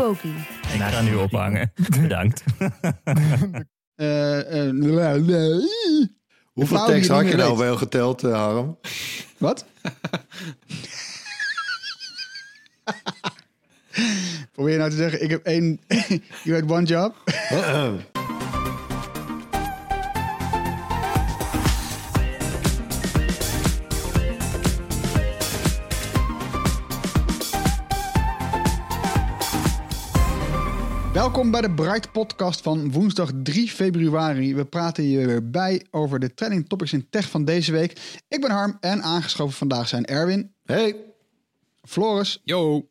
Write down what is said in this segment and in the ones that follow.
Poki. Ik ga nu ophangen. Bedankt. Eh, eh, Hoeveel tekst had je nou wel geteld, eh, Harm? Wat? Probeer je nou te zeggen, ik heb één... you had one job? Welkom bij de Bright Podcast van woensdag 3 februari. We praten hier weer bij over de trending topics in tech van deze week. Ik ben Harm en aangeschoven vandaag zijn Erwin, Hey, Floris Yo.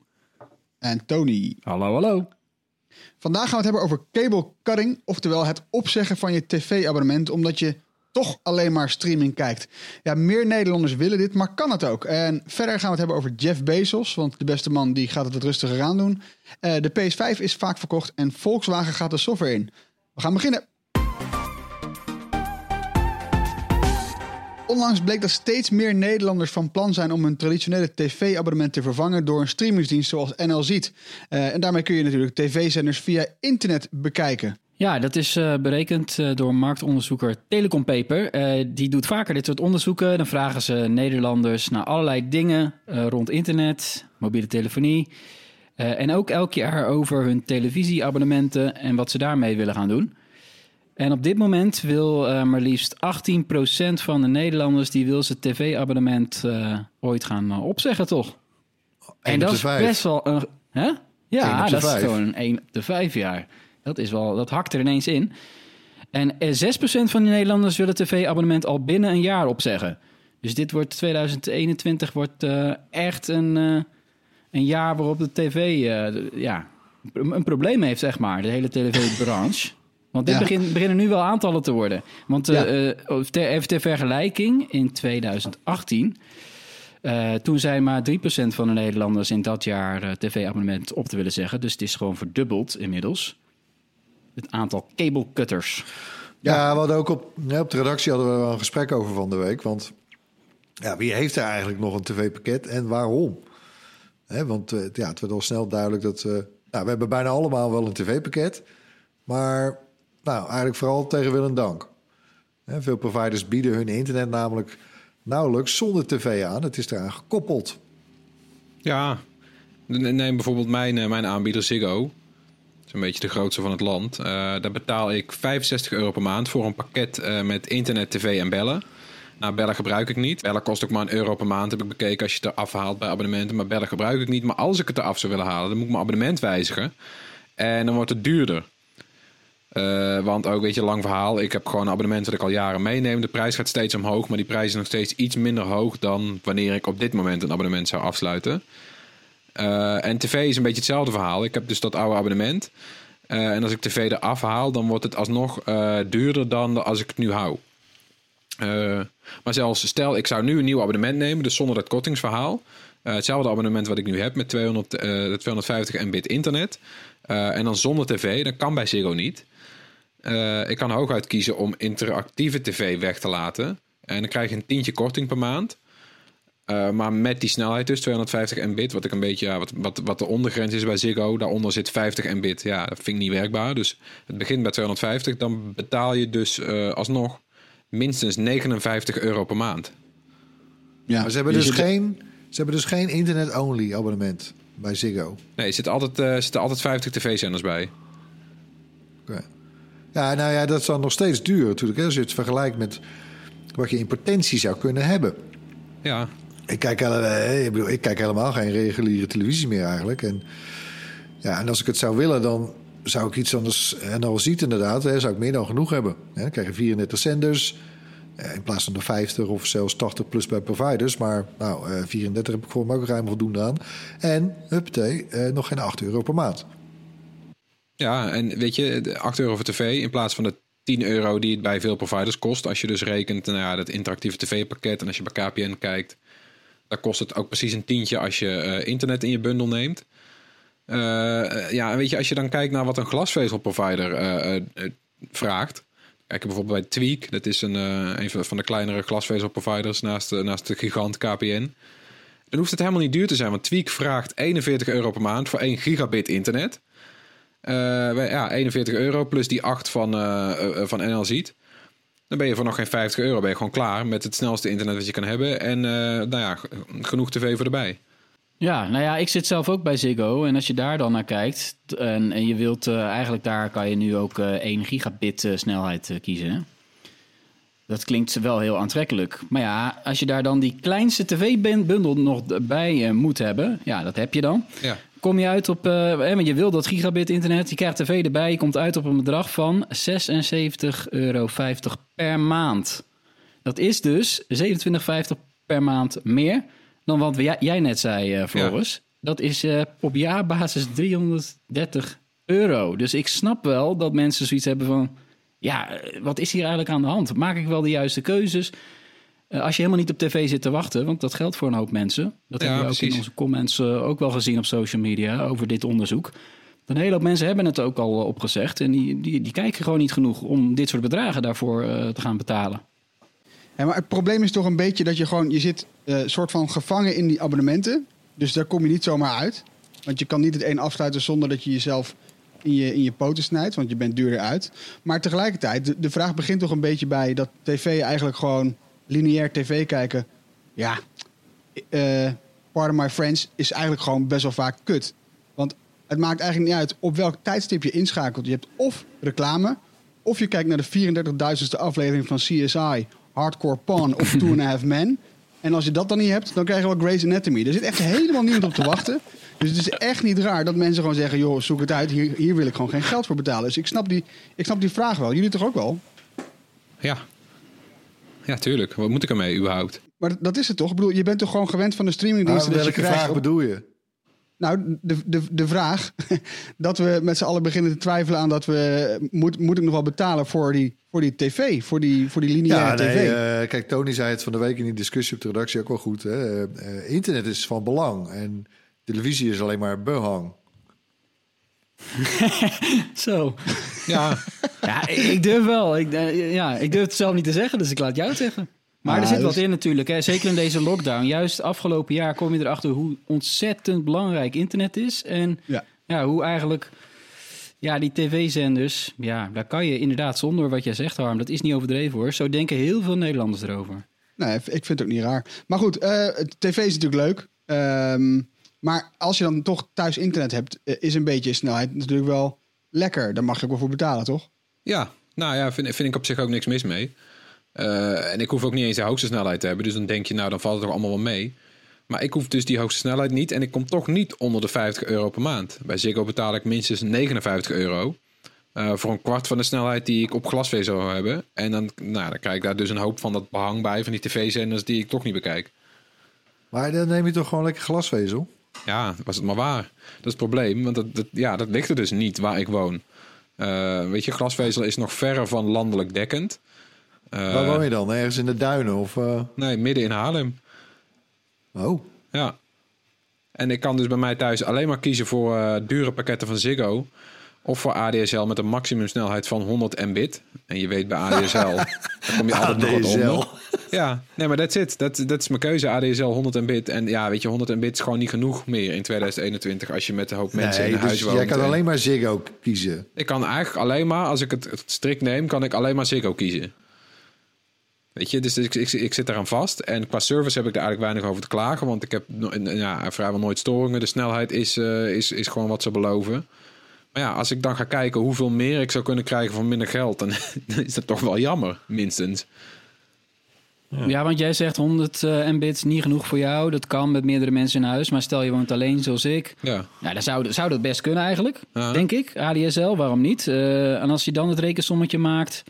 en Tony. Hallo, hallo. Vandaag gaan we het hebben over cable cutting, oftewel het opzeggen van je tv-abonnement omdat je toch alleen maar streaming kijkt. Ja, meer Nederlanders willen dit, maar kan het ook. En verder gaan we het hebben over Jeff Bezos, want de beste man die gaat het wat rustiger aan doen. Eh, de PS5 is vaak verkocht en Volkswagen gaat de software in. We gaan beginnen. Onlangs bleek dat steeds meer Nederlanders van plan zijn om hun traditionele tv-abonnement te vervangen door een streamingsdienst zoals NL. Eh, en daarmee kun je natuurlijk tv-zenders via internet bekijken. Ja, dat is eh, berekend eh, door marktonderzoeker Telecom Paper. Eh, die doet vaker dit soort onderzoeken. Dan vragen ze Nederlanders naar allerlei dingen rond internet, mobiele telefonie. en ook elk jaar over hun televisieabonnementen en wat ze daarmee willen gaan doen. En op dit moment wil maar liefst 18% van de Nederlanders... die wil zijn tv-abonnement ooit gaan opzeggen, toch? En dat is vijf. best wel een. Hè? Ja, dat is gewoon 1 op de 5 jaar. Dat, is wel, dat hakt er ineens in. En eh, 6% van de Nederlanders willen tv-abonnement al binnen een jaar opzeggen. Dus dit wordt 2021 wordt eh, echt een, eh, een jaar waarop de tv eh, ja, een probleem heeft, zeg maar. De hele tv-branche. Want dit Ja. begin, beginnen nu wel aantallen te worden. Want eh, Ja. eh, ter, even ter vergelijking, in 2018... Eh, toen zei maar 3% van de Nederlanders in dat jaar eh, tv-abonnement op te willen zeggen. Dus het is gewoon verdubbeld inmiddels. Het aantal cablecutters. Ja, we hadden ook op, ja, op de redactie hadden we wel een gesprek over van de week. Want ja, wie heeft er eigenlijk nog een tv-pakket en waarom? Hè, want eh, ja, het werd al snel duidelijk dat... eh, nou, we hebben bijna allemaal wel een tv-pakket. Maar nou, eigenlijk vooral tegen wil en dank. Hè, veel providers bieden hun internet namelijk nauwelijks zonder tv aan. Het is eraan gekoppeld. Ja, neem bijvoorbeeld mijn, eh, mijn aanbieder Ziggo. Een beetje de grootste van het land. Eh, daar betaal ik 65 euro per maand voor een pakket eh, met internet, tv en bellen. Nou, bellen gebruik ik niet. Bellen kost ook maar een euro per maand, heb ik bekeken als je het eraf haalt bij abonnementen. Maar bellen gebruik ik niet. Maar als ik het eraf zou willen halen, dan moet ik mijn abonnement wijzigen. En dan wordt het duurder. Eh, want ook, weet je, lang verhaal. Ik heb gewoon een abonnement dat ik al jaren meeneem. De prijs gaat steeds omhoog, maar die prijs is nog steeds iets minder hoog dan wanneer ik op dit moment een abonnement zou afsluiten. Eh, en tv is een beetje hetzelfde verhaal. Ik heb dus dat oude abonnement. Eh, en als ik tv eraf haal, dan wordt het alsnog eh, duurder dan als ik het nu hou. Maar zelfs stel, ik zou nu een nieuw abonnement nemen, dus zonder dat kortingsverhaal. Hetzelfde abonnement wat ik nu heb met 200, eh, 250 mbit internet. En dan zonder tv, dat kan bij Ziggo niet. Ik kan hooguit kiezen om interactieve tv weg te laten. En dan krijg je een tientje korting per maand. Eh, maar met die snelheid dus, 250 mbit, wat ik een beetje, ja, wat, wat, wat de ondergrens is bij Ziggo, daaronder zit 50 mbit. Ja, dat vind ik niet werkbaar. Dus het begint bij 250, dan betaal je dus eh, alsnog minstens 59 euro per maand. Ja, Maar ze hebben, dus zit- geen, ze hebben dus geen internet-only abonnement bij Ziggo. Nee, er zitten altijd, eh, er zitten altijd 50 tv-zenders bij. Oké. Ja, nou ja, dat is dan nog steeds duur natuurlijk. Hè, als je het vergelijkt met wat je in potentie zou kunnen hebben. Ja, Ik kijk, eh, ik, bedoel, ik kijk helemaal geen reguliere televisie meer eigenlijk. En, ja, en als ik het zou willen, dan zou ik iets anders... En al ziet inderdaad, hè, zou ik meer dan genoeg hebben. Hè, dan krijg je 34 zenders eh, in plaats van de 50 of zelfs 80 plus bij providers. Maar nou, eh, 34 heb ik me ook ruim voldoende aan. En, huppatee, eh, nog geen 8 euro per maand. Ja, en weet je, de 8 euro voor tv in plaats van de 10 euro die het bij veel providers kost. Als je dus rekent, nou ja, dat interactieve tv-pakket en als je bij KPN kijkt, dan kost het ook precies een tientje als je eh, internet in je bundel neemt. Eh, ja, en weet je, als je dan kijkt naar wat een glasvezelprovider eh, vraagt. Kijk bijvoorbeeld bij Tweak, dat is een, een van- de kleinere glasvezelproviders naast, naast de gigant KPN. Dan hoeft het helemaal niet duur te zijn, want Tweak vraagt 41 euro per maand voor 1 gigabit internet. Ja, 41 euro plus die 8 van, eh, van NL. Dan ben je voor nog geen 50 euro ben je gewoon klaar met het snelste internet dat je kan hebben. En eh, nou ja, genoeg tv voor erbij. Ja, nou ja, ik zit zelf ook bij Ziggo. En als je daar dan naar kijkt en, en je wilt eh, eigenlijk daar kan je nu ook eh 1 gigabit snelheid kiezen. hè? Dat klinkt wel heel aantrekkelijk. Maar ja, als je daar dan die kleinste tv-bundel nog bij moet hebben, ja, dat heb je dan. Ja. Kom je uit op, eh, want je wil dat gigabit internet, je krijgt tv erbij, je komt uit op een bedrag van 76,50 euro per maand. Dat is dus 27,50 per maand meer dan wat jij, jij net zei, eh Floris. Dat is eh, op jaarbasis 330 euro. Dus ik snap wel dat mensen zoiets hebben van... Ja, wat is hier eigenlijk aan de hand? Maak ik wel de juiste keuzes? Eh, als je helemaal niet op tv zit te wachten, want dat geldt voor een hoop mensen. Dat Ja, hebben we ook in onze comments eh, ook wel gezien op social media over dit onderzoek. Een hele hoop mensen hebben het ook al eh, opgezegd. En die, die, die kijken gewoon niet genoeg om dit soort bedragen daarvoor eh, te gaan betalen. Ja, maar het probleem is toch een beetje dat je gewoon, je zit eh soort van gevangen in die abonnementen. Dus daar kom je niet zomaar uit. Want je kan niet het een afsluiten zonder dat je jezelf in je, in je poten snijdt, want je bent duurder uit. Maar tegelijkertijd, de, de vraag begint toch een beetje bij dat tv eigenlijk gewoon lineair tv kijken. Ja, eh pardon my friends, is eigenlijk gewoon best wel vaak kut. Want het maakt eigenlijk niet uit op welk tijdstip je inschakelt. Je hebt of reclame, of je kijkt naar de 34.000ste aflevering van CSI, Hardcore Pawn of Two and a Half Men. En als je dat dan niet hebt, dan krijg je wel Grey's Anatomy. Er zit echt helemaal niemand op te wachten. Dus het is echt niet raar dat mensen gewoon zeggen... joh, zoek het uit, hier, hier wil ik gewoon geen geld voor betalen. Dus ik snap, die, ik snap die vraag wel. Jullie toch ook wel? Ja. Ja, tuurlijk. Wat moet ik ermee überhaupt? Maar dat is het toch? Ik bedoel, je bent toch gewoon gewend van de Nou, streamingdiensten... dat je welke krijgt vraag op- bedoel je? Nou, de, de, de vraag dat we met z'n allen beginnen te twijfelen aan dat we... Moet, moet ik nog wel betalen voor die, voor die tv, voor die, voor die lineaire Ja, tv? nee, eh, kijk, Tony zei het van de week in die discussie op de redactie ook wel goed. Hè? Eh, eh, internet is van belang en televisie is alleen maar behang. Zo. Ja, Ja, ik, durf wel. Ik, eh, ja, ik durf het zelf niet te zeggen, dus ik laat jou het zeggen. Maar Ja, er zit dat wat in natuurlijk. Hè. Zeker in deze lockdown. Juist afgelopen jaar kom je erachter hoe ontzettend belangrijk internet is. En Ja. ja, hoe eigenlijk... Ja, die tv-zenders, ja, daar kan je inderdaad zonder wat jij zegt, Harm. Dat is niet overdreven hoor. Zo denken heel veel Nederlanders erover. Nee, ik vind het ook niet raar. Maar goed, eh, tv is natuurlijk leuk. Ehm, maar als je dan toch thuis internet hebt, eh, is een beetje snelheid natuurlijk wel lekker. Daar mag je ook wel voor betalen, toch? ja. nou ja, vind, vind ik op zich ook niks mis mee. Eh, en ik hoef ook niet eens de hoogste snelheid te hebben. Dus dan denk je, nou, dan valt het toch allemaal wel mee. Maar ik hoef dus die hoogste snelheid niet. En ik kom toch niet onder de 50 euro per maand. Bij Ziggo betaal ik minstens 59 euro. eh, voor een kwart van de snelheid die ik op glasvezel zou hebben. En dan, nou, dan krijg ik daar dus een hoop van dat behang bij. Van die tv-zenders die ik toch niet bekijk. Maar dan neem je toch gewoon lekker glasvezel? Ja, was het maar waar. Dat is het probleem. Want dat, dat, ja, dat ligt er dus niet waar ik woon. Eh, weet je, glasvezel is nog verre van landelijk dekkend. Eh, Waar woon je dan? Ergens in de duinen? Of, eh, Nee, midden in Haarlem. Oh, Ja. En ik kan dus bij mij thuis alleen maar kiezen voor dure pakketten van Ziggo. Of voor ADSL met een maximumsnelheid van 100 mbit. En je weet bij ADSL, kom je altijd nog wat onder. Ja, nee, maar that's it. Dat, dat is mijn keuze, ADSL 100 mbit. En ja, weet je, 100 mbit is gewoon niet genoeg meer in 2021... als je met een hoop mensen nee, in een huis dus woont. jij kan En alleen maar Ziggo kiezen. Ik kan eigenlijk alleen maar, als ik het, het strikt neem... kan ik alleen maar Ziggo kiezen. Weet je, dus ik, ik, ik zit eraan vast. En qua service heb ik er eigenlijk weinig over te klagen. Want ik heb ja, vrijwel nooit storingen. De snelheid is, eh, is, is gewoon wat ze beloven. Maar ja, als ik dan ga kijken hoeveel meer ik zou kunnen krijgen voor minder geld, dan, dan is dat toch wel jammer, minstens. Ja. want jij zegt 100 eh, mbits niet genoeg voor jou. Dat kan met meerdere mensen in huis. Maar stel je woont alleen zoals ik. Ja. Ja, dan zou, zou dat best kunnen eigenlijk. Ja. Denk ik. ADSL, waarom niet? Eh, en als je dan het rekensommetje maakt.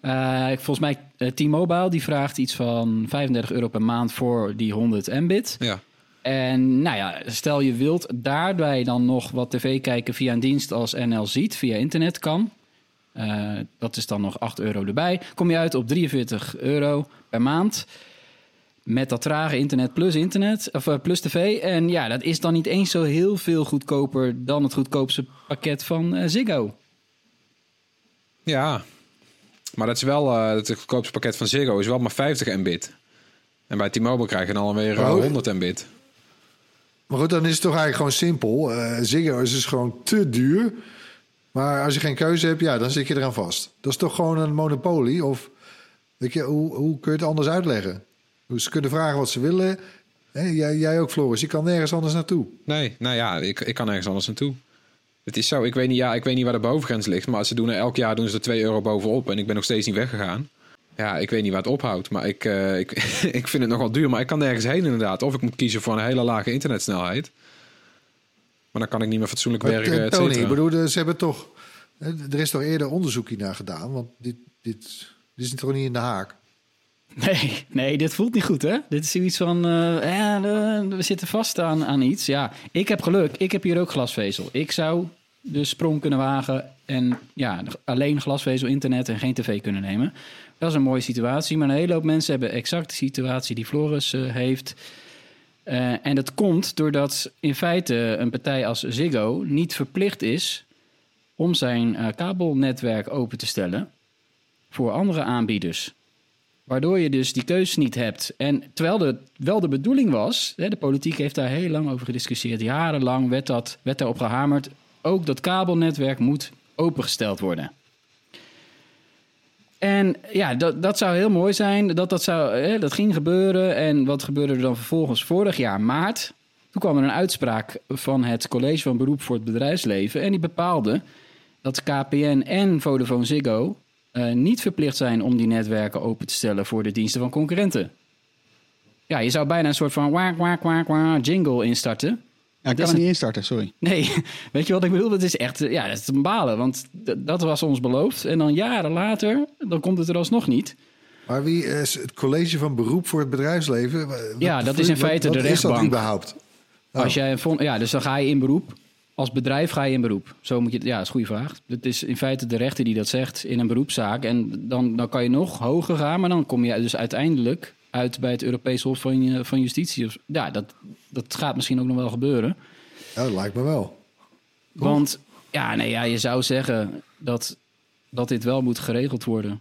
eh, volgens mij T-Mobile die vraagt iets van 35 euro per maand voor die 100 mbit. Ja. En nou ja, stel je wilt daarbij dan nog wat tv kijken via een dienst als NL Ziet, via internet kan. Eh, dat is dan nog 8 euro erbij. Kom je uit op 43 euro per maand. Met dat trage internet plus internet, of eh, plus tv. En ja, dat is dan niet eens zo heel veel goedkoper dan het goedkoopste pakket van eh, Ziggo. Ja, maar dat is wel eh, het goedkoopste pakket van Ziggo is wel maar 50 mbit. En bij T-Mobile krijg je dan alweer Oh. 100 mbit. Maar goed, dan is het toch eigenlijk gewoon simpel. Eh Ziggo is dus gewoon te duur. Maar als je geen keuze hebt, ja, dan zit je eraan vast. Dat is toch gewoon een monopolie? Of weet je, hoe, hoe kun je het anders uitleggen? Hoe ze kunnen vragen wat ze willen. Hè, jij, jij ook, Floris. Je kan nergens anders naartoe. Nee, nou ja, ik, ik kan ergens anders naartoe. Het is zo, ik weet, niet, ja, ik weet niet waar de bovengrens ligt, maar ze doen er elk jaar doen ze er 2 euro bovenop en ik ben nog steeds niet weggegaan. Ja, ik weet niet waar het ophoudt, maar ik, eh, ik, ik vind het nogal duur. Maar ik kan nergens heen inderdaad. Of ik moet kiezen voor een hele lage internetsnelheid. Maar dan kan ik niet meer fatsoenlijk Maar, werken. eh, Tony, ik bedoel, eh, ze hebben toch... Er is toch eerder onderzoek hiernaar gedaan? Want dit, dit, dit is toch niet in de haak? Nee, nee, dit voelt niet goed, hè? Dit is zoiets van, ja, we zitten vast aan, aan iets. Ja, ik heb geluk. Ik heb hier ook glasvezel. Ik zou de sprong kunnen wagen en ja, alleen glasvezel, internet en geen tv kunnen nemen. Dat is een mooie situatie, maar een hele hoop mensen hebben exact de situatie die Floris eh, heeft. Eh, en dat komt doordat in feite een partij als Ziggo niet verplicht is om zijn eh, kabelnetwerk open te stellen voor andere aanbieders. Waardoor je dus die keus niet hebt. En terwijl het wel de bedoeling was, hè, de politiek heeft daar heel lang over gediscussieerd. Jarenlang werd, dat, werd daarop gehamerd. Ook dat kabelnetwerk moet opengesteld worden. En ja, dat, dat zou heel mooi zijn. Dat, dat, zou, hè, dat ging gebeuren. En wat gebeurde er dan vervolgens vorig jaar maart? Toen kwam er een uitspraak van het College van Beroep voor het Bedrijfsleven. En die bepaalde dat KPN en Vodafone Ziggo eh, niet verplicht zijn om die netwerken open te stellen voor de diensten van concurrenten. Ja, je zou bijna een soort van waak, waak, waak, waak jingle instarten. Ja, ik Dat kan er niet instarten, sorry. Nee, weet je wat ik bedoel? Dat is echt, ja, dat is een balen. Want dat was ons beloofd. En dan jaren later, dan komt het er alsnog niet. Maar wie is het college van beroep voor het bedrijfsleven? Wat- Ja, dat is in feite wat de is dat rechtbank. überhaupt? Oh. Als jij een ja, dus dan ga je in beroep. Als bedrijf ga je in beroep. Zo moet je, het- ja, dat is een goede vraag. Het is in feite de rechter die dat zegt in een beroepszaak. En dan, dan kan je nog hoger gaan, maar dan kom je dus uiteindelijk uit bij het Europees Hof van, van Justitie. Of- Ja, dat, dat gaat misschien ook nog wel gebeuren. Ja, dat lijkt me wel. Want ja, nee, ja, je zou zeggen dat, dat dit wel moet geregeld worden.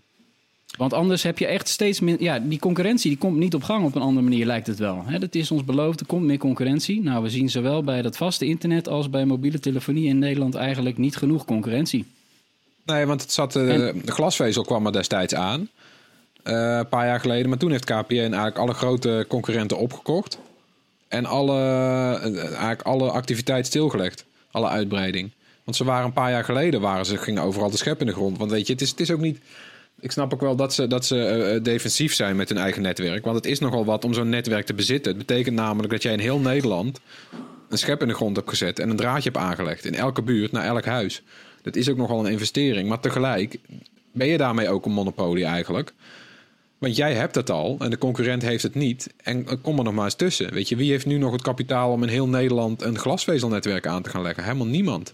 Want anders heb je echt steeds meer... Ja, die concurrentie die komt niet op gang op een andere manier, lijkt het wel. Hè, dat is ons beloofd, er komt meer concurrentie. Nou, we zien zowel bij dat vaste internet als bij mobiele telefonie in Nederland eigenlijk niet genoeg concurrentie. Nee, want het zat, eh, de glasvezel kwam er destijds aan. Eh, een paar jaar geleden. Maar toen heeft KPN eigenlijk alle grote concurrenten opgekocht. En alle, eh, eigenlijk alle activiteit stilgelegd. Alle uitbreiding. Want ze waren een paar jaar geleden, waren ze, gingen overal de schep in de grond. Want weet je, het is, het is ook niet... Ik snap ook wel dat ze, dat ze eh, defensief zijn met hun eigen netwerk. Want het is nogal wat om zo'n netwerk te bezitten. Het betekent namelijk dat jij in heel Nederland een schep in de grond hebt gezet en een draadje hebt aangelegd. In elke buurt, naar elk huis. Dat is ook nogal een investering. Maar tegelijk ben je daarmee ook een monopolie eigenlijk. Want jij hebt het al en de concurrent heeft het niet. En eh, kom er nog maar eens tussen. Weet je, wie heeft nu nog het kapitaal om in heel Nederland een glasvezelnetwerk aan te gaan leggen? Helemaal niemand.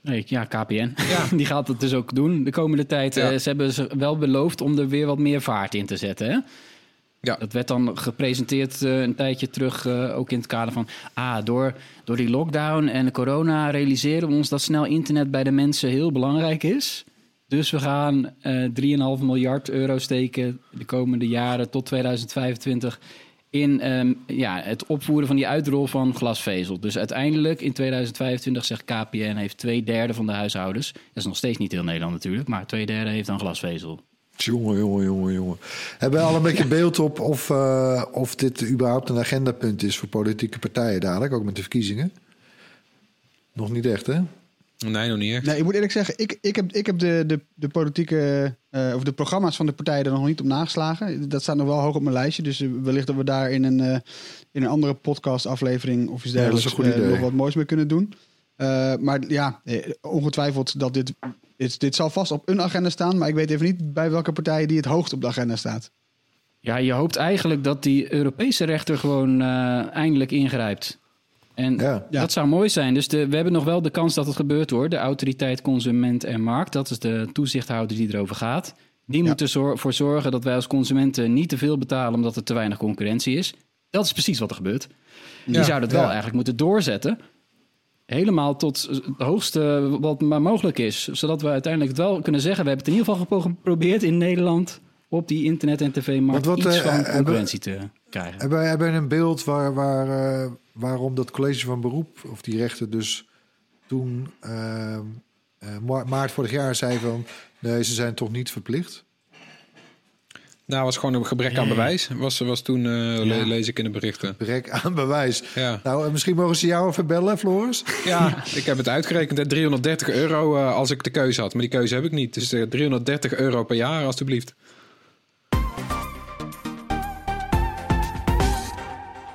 Nee, ja, KPN. Die gaat het dus ook doen de komende tijd. Ja. Eh, ze hebben ze wel beloofd om er weer wat meer vaart in te zetten. Hè? Ja. Dat werd dan gepresenteerd eh, een tijdje terug, ook in het kader van... ah, door, door die lockdown en de corona realiseren we ons dat snel internet bij de mensen heel belangrijk is. Dus we gaan eh 3,5 miljard euro steken de komende jaren tot 2025 in ehm, ja, het opvoeren van die uitrol van glasvezel. Dus uiteindelijk in 2025 zegt KPN heeft twee derde van de huishoudens. Dat is nog steeds niet heel Nederland natuurlijk, maar twee derde heeft dan glasvezel. Jongen, jongen, jongen, jongen. Hebben we al een beetje beeld op of, eh, of dit überhaupt een agendapunt is voor politieke partijen dadelijk, ook met de verkiezingen? Nog niet echt, hè? Nee, nog niet echt. Nee, ik moet eerlijk zeggen, ik, ik heb, ik heb de, de, de politieke, eh, of de programma's van de partijen er nog niet op nageslagen. Dat staat nog wel hoog op mijn lijstje. Dus eh, wellicht dat we daar in een, eh, in een andere podcast aflevering of iets dergelijks nog wat moois mee kunnen doen. Eh, maar ja, ongetwijfeld dat dit, dit, dit zal vast op een agenda staan. Maar ik weet even niet bij welke partij die het hoogst op de agenda staat. Ja, je hoopt eigenlijk dat die Europese rechter gewoon eh, eindelijk ingrijpt. En Ja. Dat zou mooi zijn. Dus de, we hebben nog wel de kans dat het gebeurt hoor. De autoriteit Consument en Markt, dat is de toezichthouder die erover gaat. Die Ja. moet ervoor zorgen dat wij als consumenten niet te veel betalen omdat er te weinig concurrentie is. Dat is precies wat er gebeurt. Die zouden het wel Ja. eigenlijk moeten doorzetten. Helemaal tot het hoogste wat maar mogelijk is. Zodat we uiteindelijk het wel kunnen zeggen. We hebben het in ieder geval geprobeerd in Nederland op die internet- en tv-markt iets eh, van hebben- concurrentie te krijgen. Hebben, hebben we een beeld waar, waar, eh, waarom dat college van beroep, of die rechter dus toen ehm, eh, ma- maart vorig jaar zei van nee, ze zijn toch niet verplicht? Nou, was gewoon een gebrek aan bewijs. Was, was toen, eh, le- lees ik in de berichten. Brek aan bewijs. Ja. Nou, misschien mogen ze jou even bellen, Floris? Ja, ik heb het uitgerekend. hè. 330 euro eh, als ik de keuze had. Maar die keuze heb ik niet. Dus eh, 330 euro per jaar, alstublieft.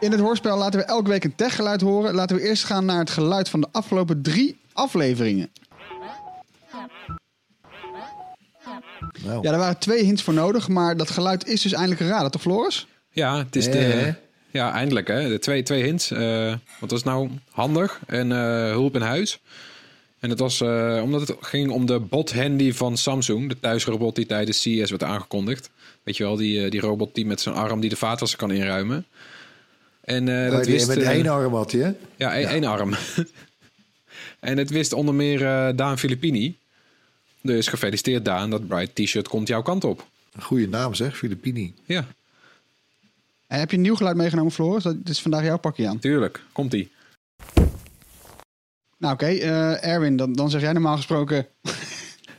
In het hoorspel laten we elke week een techgeluid horen. Laten we eerst gaan naar het geluid van de afgelopen drie afleveringen. Ja, daar waren twee hints voor nodig, maar dat geluid is dus eindelijk geraden, toch Floris? Ja, het is Eh. de... Ja, eindelijk hè. De twee, twee hints. eh wat was nou handig en eh, hulp in huis. En het was eh, omdat het ging om de bot handy van Samsung. De thuisrobot die tijdens CES werd aangekondigd. Weet je wel, die, eh, die robot die met zijn arm die de vaatwasser kan inruimen. En eh, dat Oh, wist... met eh, één arm had hij, hè? Ja, één één arm. en het wist onder meer eh, Daan Filippini. Dus gefeliciteerd Daan, dat Bright T-shirt komt jouw kant op. Een goede naam zeg, Filippini. Ja, En heb je een nieuw geluid meegenomen, Floris? Dat is vandaag jouw pakje aan. tuurlijk. Komt-ie. Nou oké, eh, Erwin, dan, dan zeg jij normaal gesproken...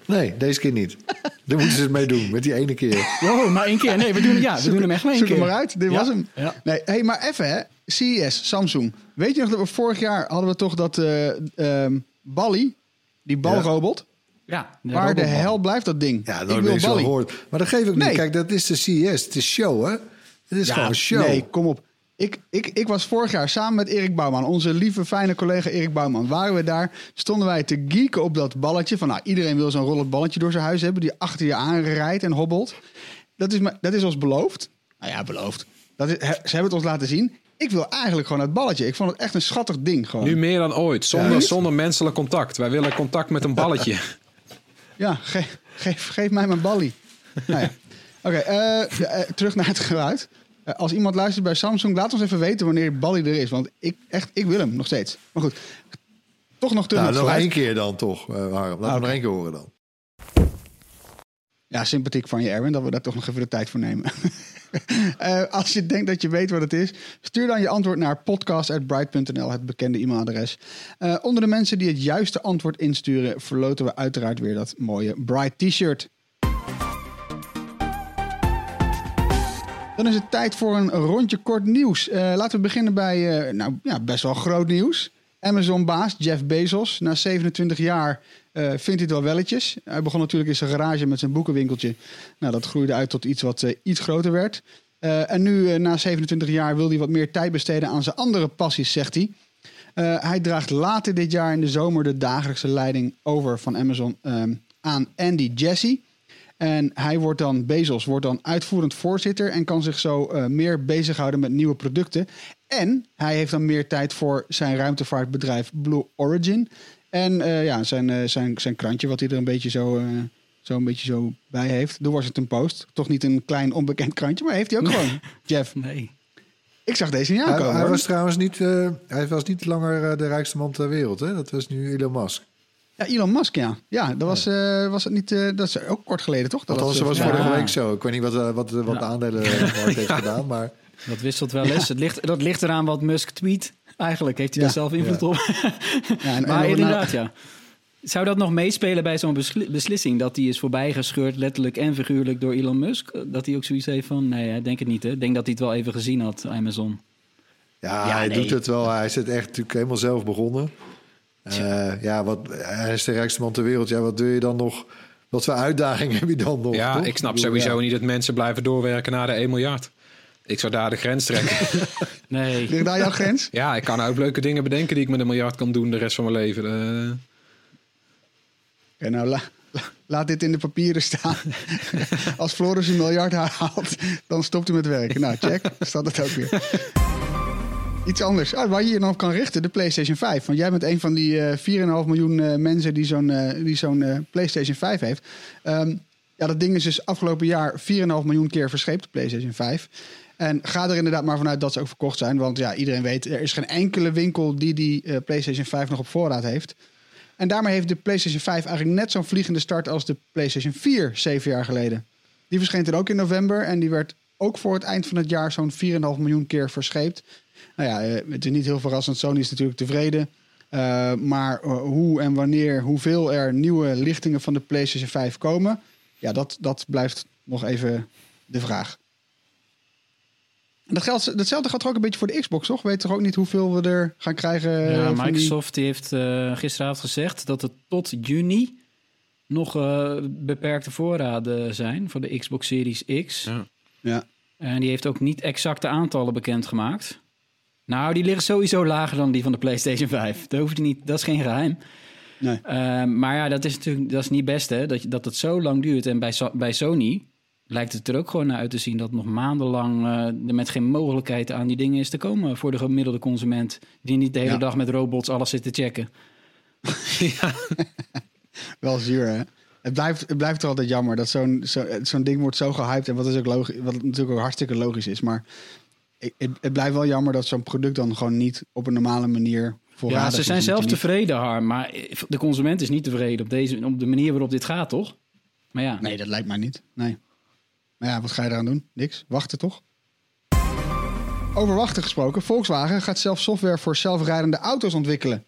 Nee, deze keer niet. Daar moeten ze het mee doen, met die ene keer. Wow, maar één keer. Nee, we doen, ja, we doen hem echt maar één Zoek keer. hem maar uit, dit Ja, was hem. ja. Nee, hey, maar even hè, CES, Samsung. Weet je nog dat we vorig jaar hadden we toch dat eh ehm Bally, die balrobot... Ja, Waar de hel blijft dat ding? Ja, ik nooit wil Bally. gehoord. Maar dat geef ik Nee. niet. Kijk, dat is de CES. Het is show, hè? Het is Ja, gewoon show. Nee, kom op. Ik, ik, ik was vorig jaar samen met Erik Bouwman, onze lieve fijne collega Erik Bouwman, waren we daar, stonden wij te geeken op dat balletje. Van nou, iedereen wil zo'n rollend balletje door zijn huis hebben, die achter je aanrijdt en hobbelt. Dat is, dat is ons beloofd. Nou ja, beloofd. Dat is, ze hebben het ons laten zien. Ik wil eigenlijk gewoon het balletje. Ik vond het echt een schattig ding gewoon. Nu meer dan ooit, zonder, Ja. zonder menselijk contact. Wij willen contact met een balletje. Ja, geef, geef, geef mij mijn ballie. nou ja. Oké, eh, eh, terug naar het geluid. Eh, als iemand luistert bij Samsung, laat ons even weten wanneer Ballie er is. Want ik, echt, ik wil hem nog steeds. Maar goed, toch nog terug Nou, nog één keer dan toch, eh Harm. Laten Ah, we nog één keer horen dan. Ja, sympathiek van je, Erwin, dat we daar toch nog even de tijd voor nemen. Eh, als je denkt dat je weet wat het is, stuur dan je antwoord naar podcast.bright.nl, het bekende e-mailadres. Onder de mensen die het juiste antwoord insturen, verloten we uiteraard weer dat mooie Bright T-shirt. Dan is het tijd voor een rondje kort nieuws. Eh, laten we beginnen bij eh, nou, ja, best wel groot nieuws. Amazon-baas Jeff Bezos, na 27 jaar eh, vindt hij wel welletjes. Hij begon natuurlijk in zijn garage met zijn boekenwinkeltje. Nou, dat groeide uit tot iets wat iets groter werd. En nu, na 27 jaar, wil hij wat meer tijd besteden aan zijn andere passies, zegt hij. Hij draagt later dit jaar in de zomer de dagelijkse leiding over van Amazon ehm, aan Andy Jassy. En hij wordt dan, Bezos, wordt dan uitvoerend voorzitter en kan zich zo eh, meer bezighouden met nieuwe producten. En hij heeft dan meer tijd voor zijn ruimtevaartbedrijf Blue Origin. En eh, ja, zijn, eh, zijn, zijn krantje, wat hij er een beetje zo, eh, zo, een beetje zo bij heeft. De Washington Post. Toch niet een klein onbekend krantje, maar heeft hij ook gewoon. Jeff, Nee. ik zag deze niet Hij, aankomen. hij hoor. was trouwens niet, eh, hij was niet langer de rijkste man ter wereld. Hè? Dat was nu Elon Musk. Ja, Elon Musk, ja. Ja, dat was, eh, was het niet, eh, dat is ook kort geleden, toch? Dat dat was eh, vorige week zo. Ik weet niet wat, wat, wat de aandelenmarkt heeft gedaan. Maar Dat wisselt wel eens. Het ligt, dat ligt eraan wat Musk tweet. Eigenlijk heeft hij Ja. daar zelf invloed Ja. op. Ja, en- maar en- inderdaad, ja. Zou dat nog meespelen bij zo'n besli- beslissing? Dat die is voorbijgescheurd, letterlijk en figuurlijk, door Elon Musk? Dat hij ook zoiets heeft van, nee, ik denk het niet. Hè? Ik denk dat hij het wel even gezien had, Amazon. ja, Ja, hij nee. doet het wel. Hij is het echt natuurlijk helemaal zelf begonnen. Eh, ja, wat, hij is de rijkste man ter wereld. Ja, wat doe je dan nog? Wat voor uitdaging heb je dan nog? Ja, toch? ik snap bedoel, sowieso ja. niet dat mensen blijven doorwerken naar de 1 miljard. Ik zou daar de grens trekken. Nee. Ligt daar jouw grens? ja, ik kan ook leuke dingen bedenken die ik met een miljard kan doen de rest van mijn leven. Eh, Oké, nou, la- la- laat dit in de papieren staan. Als Floris een miljard haalt, dan stopt hij met werken. Nou, check. Staat het ook weer. Iets anders. Ah, waar je je dan op kan richten, de PlayStation 5. Want jij bent een van die eh 4,5 miljoen eh, mensen die zo'n eh, die zo'n PlayStation 5 heeft. Ehm, ja, dat ding is dus afgelopen jaar 4,5 miljoen keer verscheept, de PlayStation 5. En ga er inderdaad maar vanuit dat ze ook verkocht zijn. Want ja, iedereen weet, er is geen enkele winkel die die PlayStation 5 nog op voorraad heeft. En daarmee heeft de PlayStation 5 eigenlijk net zo'n vliegende start als de PlayStation 4 zeven jaar geleden. Die verscheen er ook in november en die werd ook voor het eind van het jaar zo'n 4,5 miljoen keer verscheept. Nou ja, eh, het is niet heel verrassend. Sony is natuurlijk tevreden. Eh, maar eh, hoe en wanneer, hoeveel er nieuwe lichtingen van de PlayStation 5 komen, ja, dat, dat blijft nog even de vraag. En dat geldt, datzelfde gaat toch ook een beetje voor de Xbox, toch? Weet toch ook niet hoeveel we er gaan krijgen? Ja, die- Microsoft die heeft eh, gisteravond gezegd dat het tot juni nog eh, beperkte voorraden zijn voor de Xbox Series X. Ja. Ja. En die heeft ook niet exacte aantallen bekendgemaakt. Nou, die liggen sowieso lager dan die van de PlayStation 5. Dat, hoeft niet, dat is geen geheim. Nee. Eh, maar ja, dat is natuurlijk dat is niet best, hè? Dat, dat het zo lang duurt. En bij, bij Sony lijkt het er ook gewoon naar uit te zien dat nog maandenlang eh, er met geen mogelijkheid aan die dingen is te komen voor de gemiddelde consument. Die niet de hele Ja. dag met robots alles zit te checken. Wel zuur, hè? Het blijft, het blijft toch altijd jammer dat zo'n zo, zo'n ding wordt zo gehyped. En wat, is ook logisch, wat natuurlijk ook hartstikke logisch is. Maar ik- het, het blijft wel jammer dat zo'n product dan gewoon niet op een normale manier Ja, ze zijn zelf tevreden, Harm. Maar de consument is niet tevreden op, deze, op de manier waarop dit gaat, toch? Maar ja, Nee, dat lijkt mij niet. Nee. Maar ja, wat ga je eraan doen? Niks. Wachten toch? Over wachten gesproken. Volkswagen gaat zelf software voor zelfrijdende auto's ontwikkelen.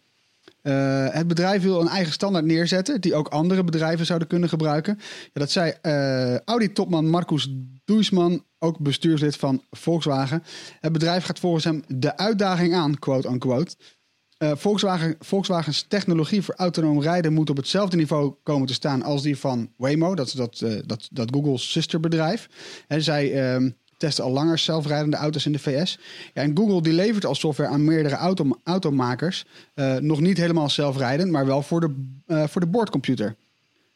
Eh, het bedrijf wil een eigen standaard neerzetten die ook andere bedrijven zouden kunnen gebruiken. Ja, dat zei eh, Audi-topman Marcus Duisman, ook bestuurslid van Volkswagen. Het bedrijf gaat volgens hem de uitdaging aan, quote-unquote. Eh, Volkswagen, Volkswagens technologie voor autonoom rijden moet op hetzelfde niveau komen te staan als die van Waymo. Dat dat, dat, dat Google's zusterbedrijf. En zij testen al langer zelfrijdende auto's in de VS. Ja, en Google die levert al software aan meerdere auto, automakers. Eh, nog niet helemaal zelfrijdend, maar wel voor de, eh, voor de boordcomputer.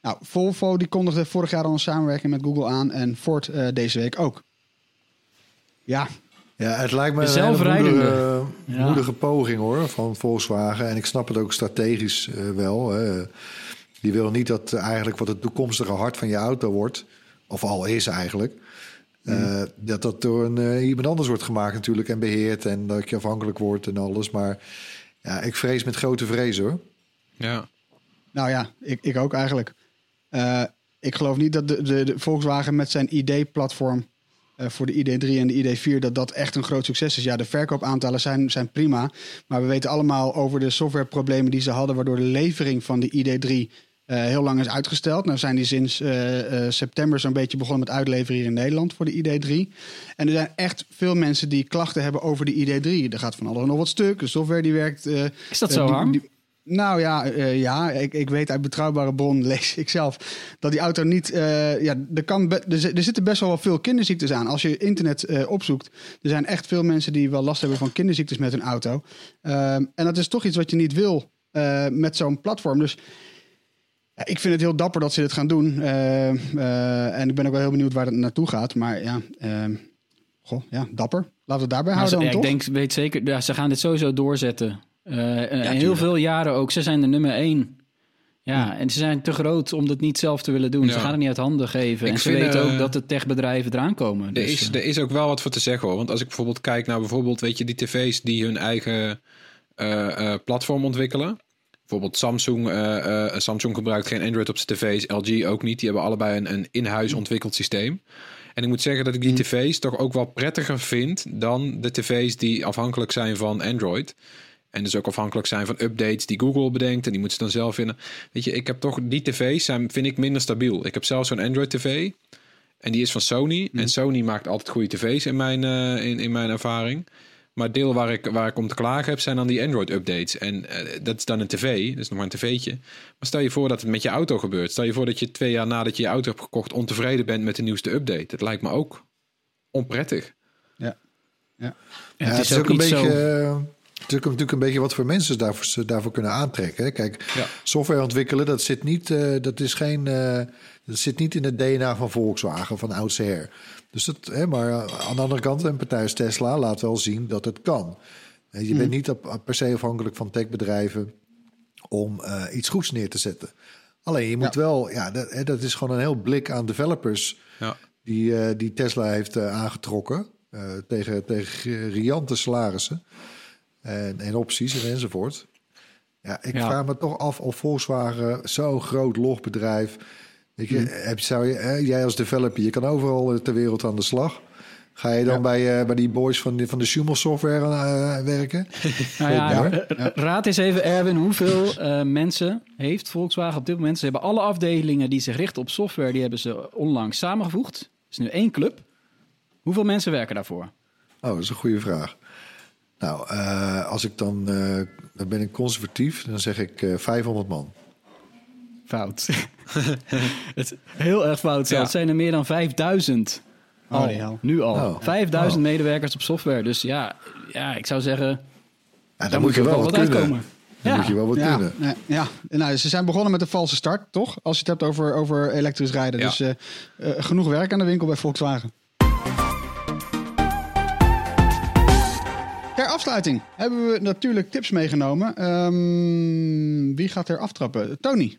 Nou, Volvo die kondigde vorig jaar al een samenwerking met Google aan en Ford eh, deze week ook. Ja, Ja, het lijkt me een moedige, Ja. moedige poging hoor, van Volkswagen. En ik snap het ook strategisch eh, wel. Hè. Die willen niet dat eigenlijk wat het toekomstige hart van je auto wordt, of al is eigenlijk, eh, dat dat door een, eh, iemand anders wordt gemaakt natuurlijk en beheerd en dat je afhankelijk wordt en alles. Maar ja, ik vrees met grote vrees hoor. ja. Nou ja, ik, ik ook eigenlijk. Eh, ik geloof niet dat de, de, de Volkswagen met zijn ID-platform eh, voor de ID3 en de ID4, dat dat echt een groot succes is. Ja, de verkoopaantallen zijn, zijn prima. Maar we weten allemaal over de softwareproblemen die ze hadden, waardoor de levering van de ID3 eh, heel lang is uitgesteld. Nou zijn die sinds eh, eh, september zo'n beetje begonnen met uitleveren hier in Nederland voor de ID3. En er zijn echt veel mensen die klachten hebben over de ID3. Er gaat van alles nog wat stuk. De software die werkt. is dat zo, Harm? die- nou ja, ja ik, ik weet uit betrouwbare bron, lees ik zelf, dat die auto niet... ja, er, kan er, er zitten best wel veel kinderziektes aan. Als je internet opzoekt, er zijn echt veel mensen die wel last hebben van kinderziektes met hun auto. Ehm, en dat is toch iets wat je niet wil met zo'n platform. Dus ik vind het heel dapper dat ze dit gaan doen. Eh, eh, en ik ben ook wel heel benieuwd waar het naartoe gaat. Maar ja, ehm, goh, ja dapper. Laten we het daarbij Maar ze- houden ja, dan, ik denk, weet zeker, ja, ze gaan dit sowieso doorzetten. Eh, en heel veel jaren ook. Ze zijn de nummer één. Ja, en ze zijn te groot om dat niet zelf te willen doen. Ja. Ze gaan het niet uit handen geven. Ik en ze vind, weten ook dat de techbedrijven eraan komen. Er Dus, is, eh, er is ook wel wat voor te zeggen hoor. Want als ik bijvoorbeeld kijk naar bijvoorbeeld, weet je, die tv's die hun eigen eh, eh, platform ontwikkelen. Bijvoorbeeld Samsung. eh, eh, Samsung gebruikt geen Android op zijn tv's. LG ook niet. Die hebben allebei een, een in-huis ontwikkeld systeem. En ik moet zeggen dat ik die tv's toch ook wel prettiger vind dan de tv's die afhankelijk zijn van Android. En dus ook afhankelijk zijn van updates die Google bedenkt. En die moeten ze dan zelf vinden. Weet je, ik heb toch die tv's zijn, vind ik minder stabiel. Ik heb zelfs zo'n Android tv. En die is van Sony. En Sony maakt altijd goede tv's in mijn, eh, in, in mijn ervaring. Maar deel waar ik, waar ik om te klagen heb, zijn dan die Android-updates. En eh, dat is dan een tv, dat is nog maar een tv'tje. Maar stel je voor dat het met je auto gebeurt. Stel je voor dat je twee jaar nadat je je auto hebt gekocht... ontevreden bent met de nieuwste update. Dat lijkt me ook onprettig. Ja, het is ook een beetje. zo- eh, Het is ook natuurlijk een beetje wat voor mensen daarvoor, ze daarvoor kunnen aantrekken. hè. Kijk, Ja. software ontwikkelen, dat zit niet, eh, dat is geen, eh, dat zit niet in het DNA van Volkswagen van oudsher. Dus dat, hè, maar aan de andere kant, een partij als Tesla laat wel zien dat het kan. Eh, Je bent niet op, per se afhankelijk van techbedrijven om eh, iets goeds neer te zetten. Alleen je moet wel, ja, dat, hè, dat is gewoon een heel blik aan developers Ja. die, eh, die Tesla heeft eh, aangetrokken. eh, tegen, tegen riante salarissen en, en opties en enzovoort. Ja, ik Ja. vraag me toch af of Volkswagen, zo'n groot logbedrijf... Heb, zou je, hè, jij als developer, je kan overal ter wereld aan de slag. Ga je dan bij, eh, bij die boys van de, van de Schumel software eh, werken? Nou ja, Ja. eh, eh, raad eens even, Erwin, hoeveel eh, mensen heeft Volkswagen op dit moment? Ze hebben alle afdelingen die zich richten op software, die hebben ze onlangs samengevoegd. Het is nu één club. Hoeveel mensen werken daarvoor? Oh, dat is een goede vraag. Nou, eh, als ik dan, eh, dan ben ik conservatief, dan zeg ik eh 500 man. Fout. het is heel erg fout zelfs. Het zijn er meer dan 5000. Al, die hel. nu al. Oh. 5000 Oh. medewerkers op software. Dus ja, ja ik zou zeggen, Ja, daar dan moet je wel wat kunnen. uitkomen. Dan Ja. moet je wel wat Ja, kunnen. ja, ja. Nou, ze zijn begonnen met een valse start, toch? Als je het hebt over, over elektrisch rijden. Ja. Dus eh, eh, genoeg werk aan de winkel bij Volkswagen. Ter afsluiting hebben we natuurlijk tips meegenomen. Ehm, wie gaat er aftrappen? Tony,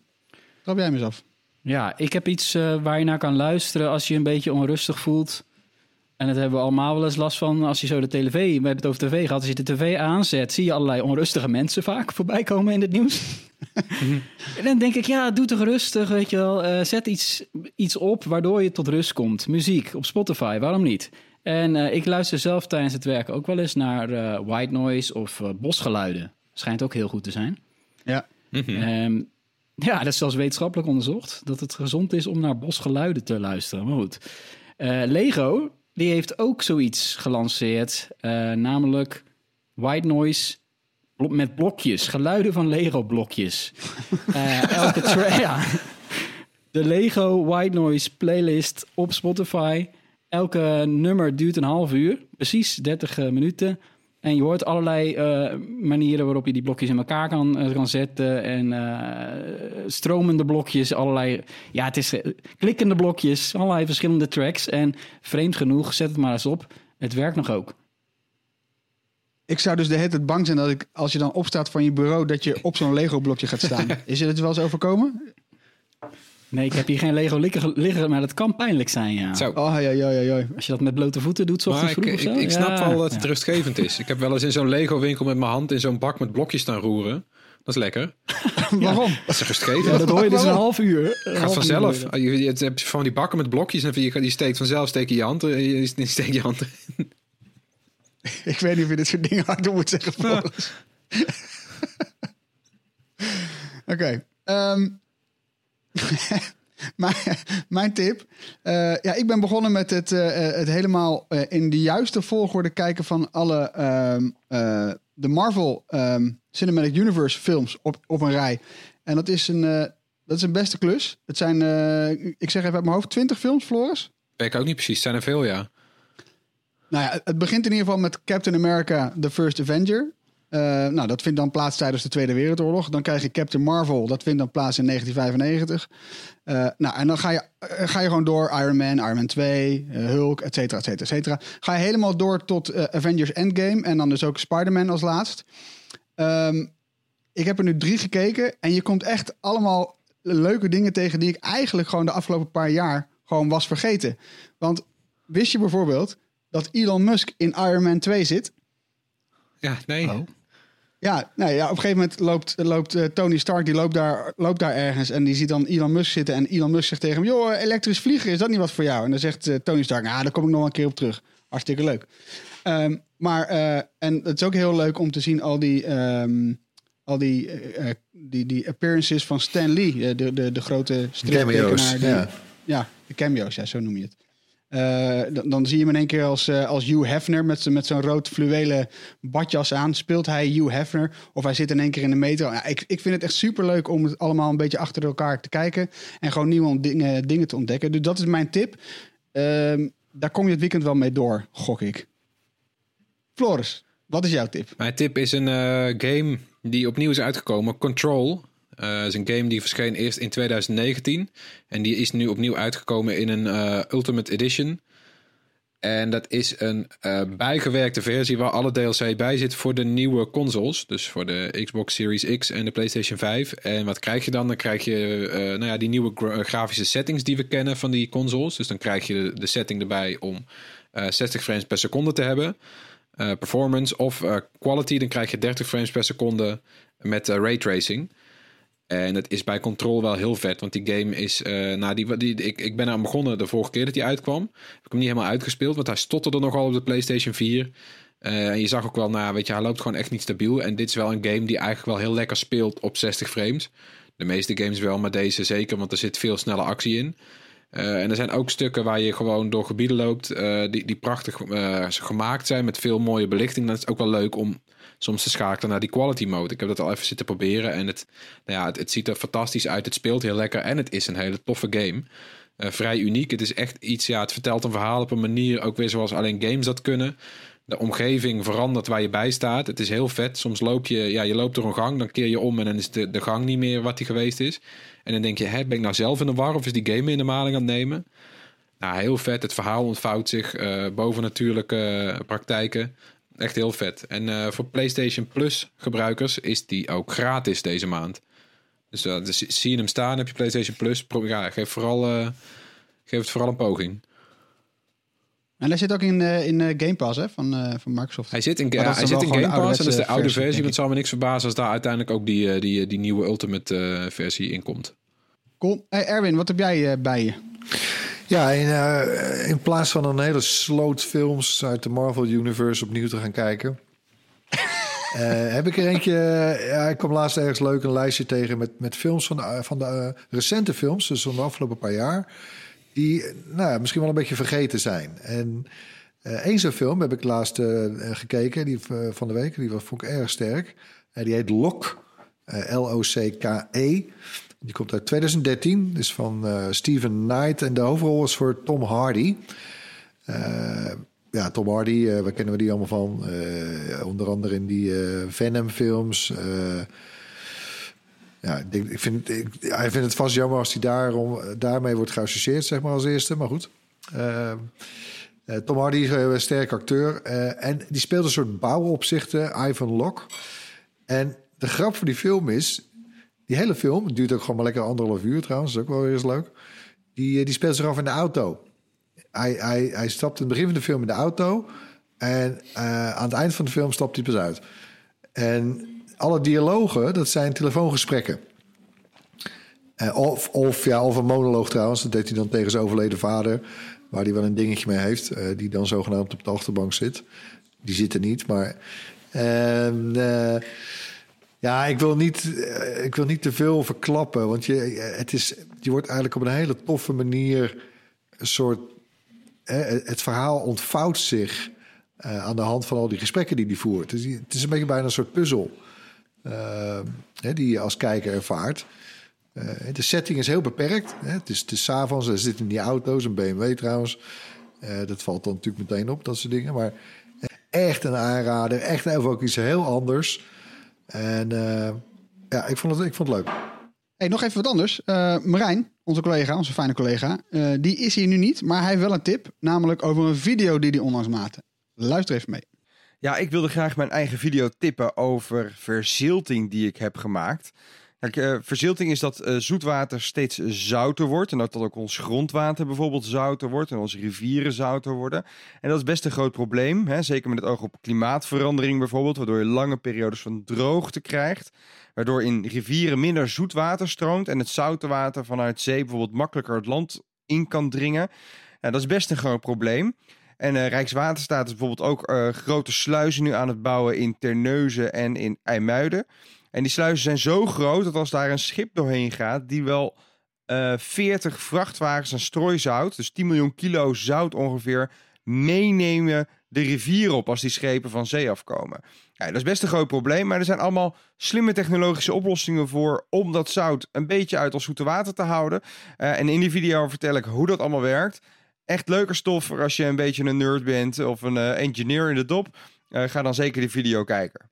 trap jij hem eens af. Ja, ik heb iets eh, waar je naar kan luisteren als je een beetje onrustig voelt. En dat hebben we allemaal wel eens last van als je zo de tv... We hebben het over tv gehad. Als je de tv aanzet, zie je allerlei onrustige mensen vaak voorbij komen in het nieuws. en dan denk ik, ja, doe toch rustig, weet je wel. Eh, zet iets, iets op waardoor je tot rust komt. Muziek op Spotify, waarom niet? En eh, ik luister zelf tijdens het werken ook wel eens naar eh, white noise of eh, bosgeluiden. Schijnt ook heel goed te zijn. Ja. Ehm, ja, dat is zelfs wetenschappelijk onderzocht. Dat het gezond is om naar bosgeluiden te luisteren. Maar goed. Eh, Lego, die heeft ook zoiets gelanceerd. eh, namelijk white noise met blokjes. Geluiden van Lego-blokjes. Eh, elke ja. De Lego White Noise playlist op Spotify. Elke nummer duurt een half uur. Precies 30 eh, minuten. En je hoort allerlei eh, manieren waarop je die blokjes in elkaar kan, kan zetten. En eh, stromende blokjes, allerlei... Ja, het is klikkende blokjes, allerlei verschillende tracks. En vreemd genoeg, zet het maar eens op. Het werkt nog ook. Ik zou dus de hele tijd bang zijn dat ik, als je dan opstaat van je bureau, dat je op zo'n Lego-blokje gaat staan. Is je het wel eens overkomen? Nee, ik heb hier geen Lego liggen, liggen maar dat kan pijnlijk zijn, ja. Zo. Oh, ja, ja, ja, ja. Als je dat met blote voeten doet, 's Maar ochtends ik, vroeg of ik, zo. ik snap Ja, wel dat het ja. rustgevend is. Ik heb wel eens in zo'n Lego-winkel met mijn hand in zo'n bak met blokjes staan roeren. Dat is lekker. Waarom? Dat is rustgevend. Ja, dat hoor je dus een half uur. Een gaat uur vanzelf. hoor je Je, je, je hebt van die bakken met blokjes en je, je steekt vanzelf steek je je hand, eh, je, je steekt je hand erin. Ik weet niet of je dit soort dingen hardop moet zeggen. Oké. ehm, mijn, mijn tip. Eh, ja, ik ben begonnen met het, eh, eh, het helemaal in de juiste volgorde kijken van alle ehm, eh, de Marvel ehm, Cinematic Universe films op, op een rij. En dat is een, dat is een beste klus. Het zijn, ik zeg even uit mijn hoofd, 20 films, Floris. Weet ik ook niet precies. Het zijn er veel, ja. Nou ja, het begint in ieder geval met Captain America, The First Avenger. Eh, nou, dat vindt dan plaats tijdens de Tweede Wereldoorlog. Dan krijg je Captain Marvel, dat vindt dan plaats in 1995. Eh, nou, en dan ga je, eh, ga je gewoon door Iron Man, Iron Man 2, eh, Hulk, et cetera, et cetera, et cetera. Ga je helemaal door tot Avengers Endgame en dan dus ook Spider-Man als laatst. Ehm, ik heb er nu drie gekeken en je komt echt allemaal leuke dingen tegen die ik eigenlijk gewoon de afgelopen paar jaar gewoon was vergeten. Want wist je bijvoorbeeld dat Elon Musk in Iron Man 2 zit? Ja, nee. Oh. Ja, nee, ja op een gegeven moment loopt, loopt eh, Tony Stark, die loopt daar, loopt daar ergens en die ziet dan Elon Musk zitten. En Elon Musk zegt tegen hem, joh, elektrisch vliegen, is dat niet wat voor jou? En dan zegt eh, Tony Stark, nou, daar kom ik nog een keer op terug. Hartstikke leuk. Ehm, maar, eh, en het is ook heel leuk om te zien al die, ehm, al die, die, die appearances van Stan Lee, de, de, de grote striptekenaar. Ja. ja, de cameo's, ja, zo noem je het. Eh, dan, zie je hem in één keer als, eh, als Hugh Hefner met, met zo'n rood fluwelen badjas aan. Speelt hij Hugh Hefner of hij zit in één keer in de metro. Ja, ik, ik vind het echt super leuk om het allemaal een beetje achter elkaar te kijken. En gewoon nieuwe dingen, dingen te ontdekken. Dus dat is mijn tip. Ehm, daar kom je het weekend wel mee door, gok ik. Floris, wat is jouw tip? Mijn tip is een eh, game die opnieuw is uitgekomen, Control. Eh is een game die verscheen eerst in 2019 en die is nu opnieuw uitgekomen in een eh, Ultimate Edition. En dat is een eh, bijgewerkte versie waar alle DLC bij zit voor de nieuwe consoles. Dus voor de Xbox Series X en de PlayStation 5. En wat krijg je dan? Dan krijg je nou ja, die nieuwe gra- grafische settings die we kennen van die consoles. Dus dan krijg je de, setting erbij om eh, 60 frames per seconde te hebben. Performance of quality, dan krijg je 30 frames per seconde met eh, ray tracing. En het is bij Control wel heel vet, want die game is... eh nou, die, die, ik, ik ben aan begonnen de vorige keer dat hij uitkwam. Heb ik hem niet helemaal uitgespeeld, want hij stotterde nogal op de PlayStation 4. Eh, en je zag ook wel, nou, weet je, hij loopt gewoon echt niet stabiel. En dit is wel een game die eigenlijk wel heel lekker speelt op 60 frames. De meeste games wel, maar deze zeker, want er zit veel snelle actie in. Eh, en er zijn ook stukken waar je gewoon door gebieden loopt eh, die, die prachtig eh, gemaakt zijn met veel mooie belichting. Dan is ook wel leuk om soms te schakelen naar die quality mode. Ik heb dat al even zitten proberen en het, nou ja, het, het ziet er fantastisch uit. Het speelt heel lekker en het is een hele toffe game. Vrij uniek. Het is echt iets, ja, het vertelt een verhaal op een manier ook weer zoals alleen games dat kunnen. De omgeving verandert waar je bij staat. Het is heel vet. Soms loop je, ja, je loopt door een gang, dan keer je om en dan is de, de gang niet meer wat die geweest is. En dan denk je, hè, ben ik nou zelf in de war of is die game in de maling aan het nemen? Nou, heel vet. Het verhaal ontvouwt zich uh, boven natuurlijke praktijken. Echt heel vet. En uh, voor PlayStation Plus gebruikers is die ook gratis deze maand. Dus, uh, zie je hem staan, heb je PlayStation Plus. Ja, geef, vooral, geef het vooral een poging. En hij zit ook in, uh, in uh, Game Pass hè, van, uh, van Microsoft. Hij zit in, ja, hij zit in Game Pass en dat is de oude versie. versie het zal me niks verbazen als daar uiteindelijk ook die, die, die nieuwe Ultimate versie in komt. Cool. Hey Erwin, wat heb jij bij je? Ja, in, uh, in plaats van een hele sloot films uit de Marvel Universe opnieuw te gaan kijken. uh, heb ik er eentje. Ja, ik kwam laatst ergens leuk een lijstje tegen met, met films van de, van de uh, recente films, dus van de afgelopen paar jaar. Die nou, misschien wel een beetje vergeten zijn. En één zo'n film heb ik laatst gekeken, die van de week. Die vond ik erg sterk. die heet Lok. L-O-C-K-E. Die komt uit 2013, is van Steven Knight en de hoofdrol is voor Tom Hardy. Ja, Tom Hardy, waar kennen we die allemaal van? onder andere in die Venom-films. Ja, ik, vind, ik, hij vindt het vast jammer als hij daarom, daarmee wordt geassocieerd, zeg maar als eerste. Maar goed. Tom Hardy is een sterk acteur en die speelt een soort bouwopzichter, Ivan Locke. En de grap van die film is, die hele film, duurt ook gewoon maar lekker anderhalf uur trouwens, is ook wel weer eens leuk. Die, die speelt zich af in de auto. Hij, hij, hij stapt in het begin van de film in de auto en aan het eind van de film stapt hij pas uit. En alle dialogen, dat zijn telefoongesprekken. Uh, of, of, ja, of een monoloog trouwens, dat deed hij dan tegen zijn overleden vader, waar hij wel een dingetje mee heeft, uh, die dan zogenaamd op de achterbank zit. Die zit er niet, maar... Uh, ja, ik wil, niet, ik wil niet te veel verklappen. Want je, het is, je wordt eigenlijk op een hele toffe manier een soort. Het verhaal ontvouwt zich aan de hand van al die gesprekken die hij voert. Het is een beetje bijna een soort puzzel die je als kijker ervaart. de setting is heel beperkt. Hè. Het is, het avonds, er zitten die auto's, een BMW trouwens. dat valt dan natuurlijk meteen op, dat soort dingen. Maar echt een aanrader, echt even ook iets heel anders. En ja, ik vond, het, ik vond het leuk. Hey, nog even wat anders. Uh, Marijn, onze collega, onze fijne collega, die is hier nu niet, maar hij heeft wel een tip, namelijk over een video die hij onlangs maakte. Luister even mee. Ja, ik wilde graag mijn eigen video tippen over verzilting die ik heb gemaakt. Kijk, uh, verzilting is dat uh, zoetwater steeds zouter wordt. En dat, dat ook ons grondwater bijvoorbeeld zouter wordt. En onze rivieren zouter worden. En dat is best een groot probleem. Hè? Zeker met het oog op klimaatverandering bijvoorbeeld. Waardoor je lange periodes van droogte krijgt. Waardoor in rivieren minder zoetwater stroomt. En het zoute water vanuit zee bijvoorbeeld makkelijker het land in kan dringen. Nou, dat is best een groot probleem. En uh, Rijkswaterstaat is bijvoorbeeld ook grote sluizen nu aan het bouwen in Terneuzen en in IJmuiden. En die sluizen zijn zo groot dat als daar een schip doorheen gaat, die wel eh 40 vrachtwagens aan strooizout, dus 10 miljoen kilo zout ongeveer, meenemen de rivier op als die schepen van zee afkomen. Ja, dat is best een groot probleem, maar er zijn allemaal slimme technologische oplossingen voor om dat zout een beetje uit ons zoete water te houden. Eh, en in die video vertel ik hoe dat allemaal werkt. Echt leuke stof voor als je een beetje een nerd bent of een eh, engineer in de dop. Eh, ga dan zeker die video kijken.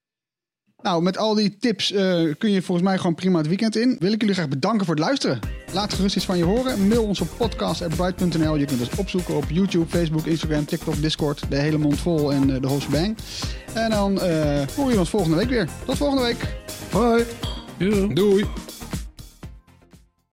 Nou, met al die tips eh, kun je volgens mij gewoon prima het weekend in. Wil ik jullie graag bedanken voor het luisteren. Laat gerust iets van je horen. Mail ons op podcast.bright.nl. Je kunt ons opzoeken op YouTube, Facebook, Instagram, TikTok, Discord. De hele mond vol en eh, de host bang. En dan eh horen jullie ons volgende week weer. Tot volgende week. Hoi. Doei.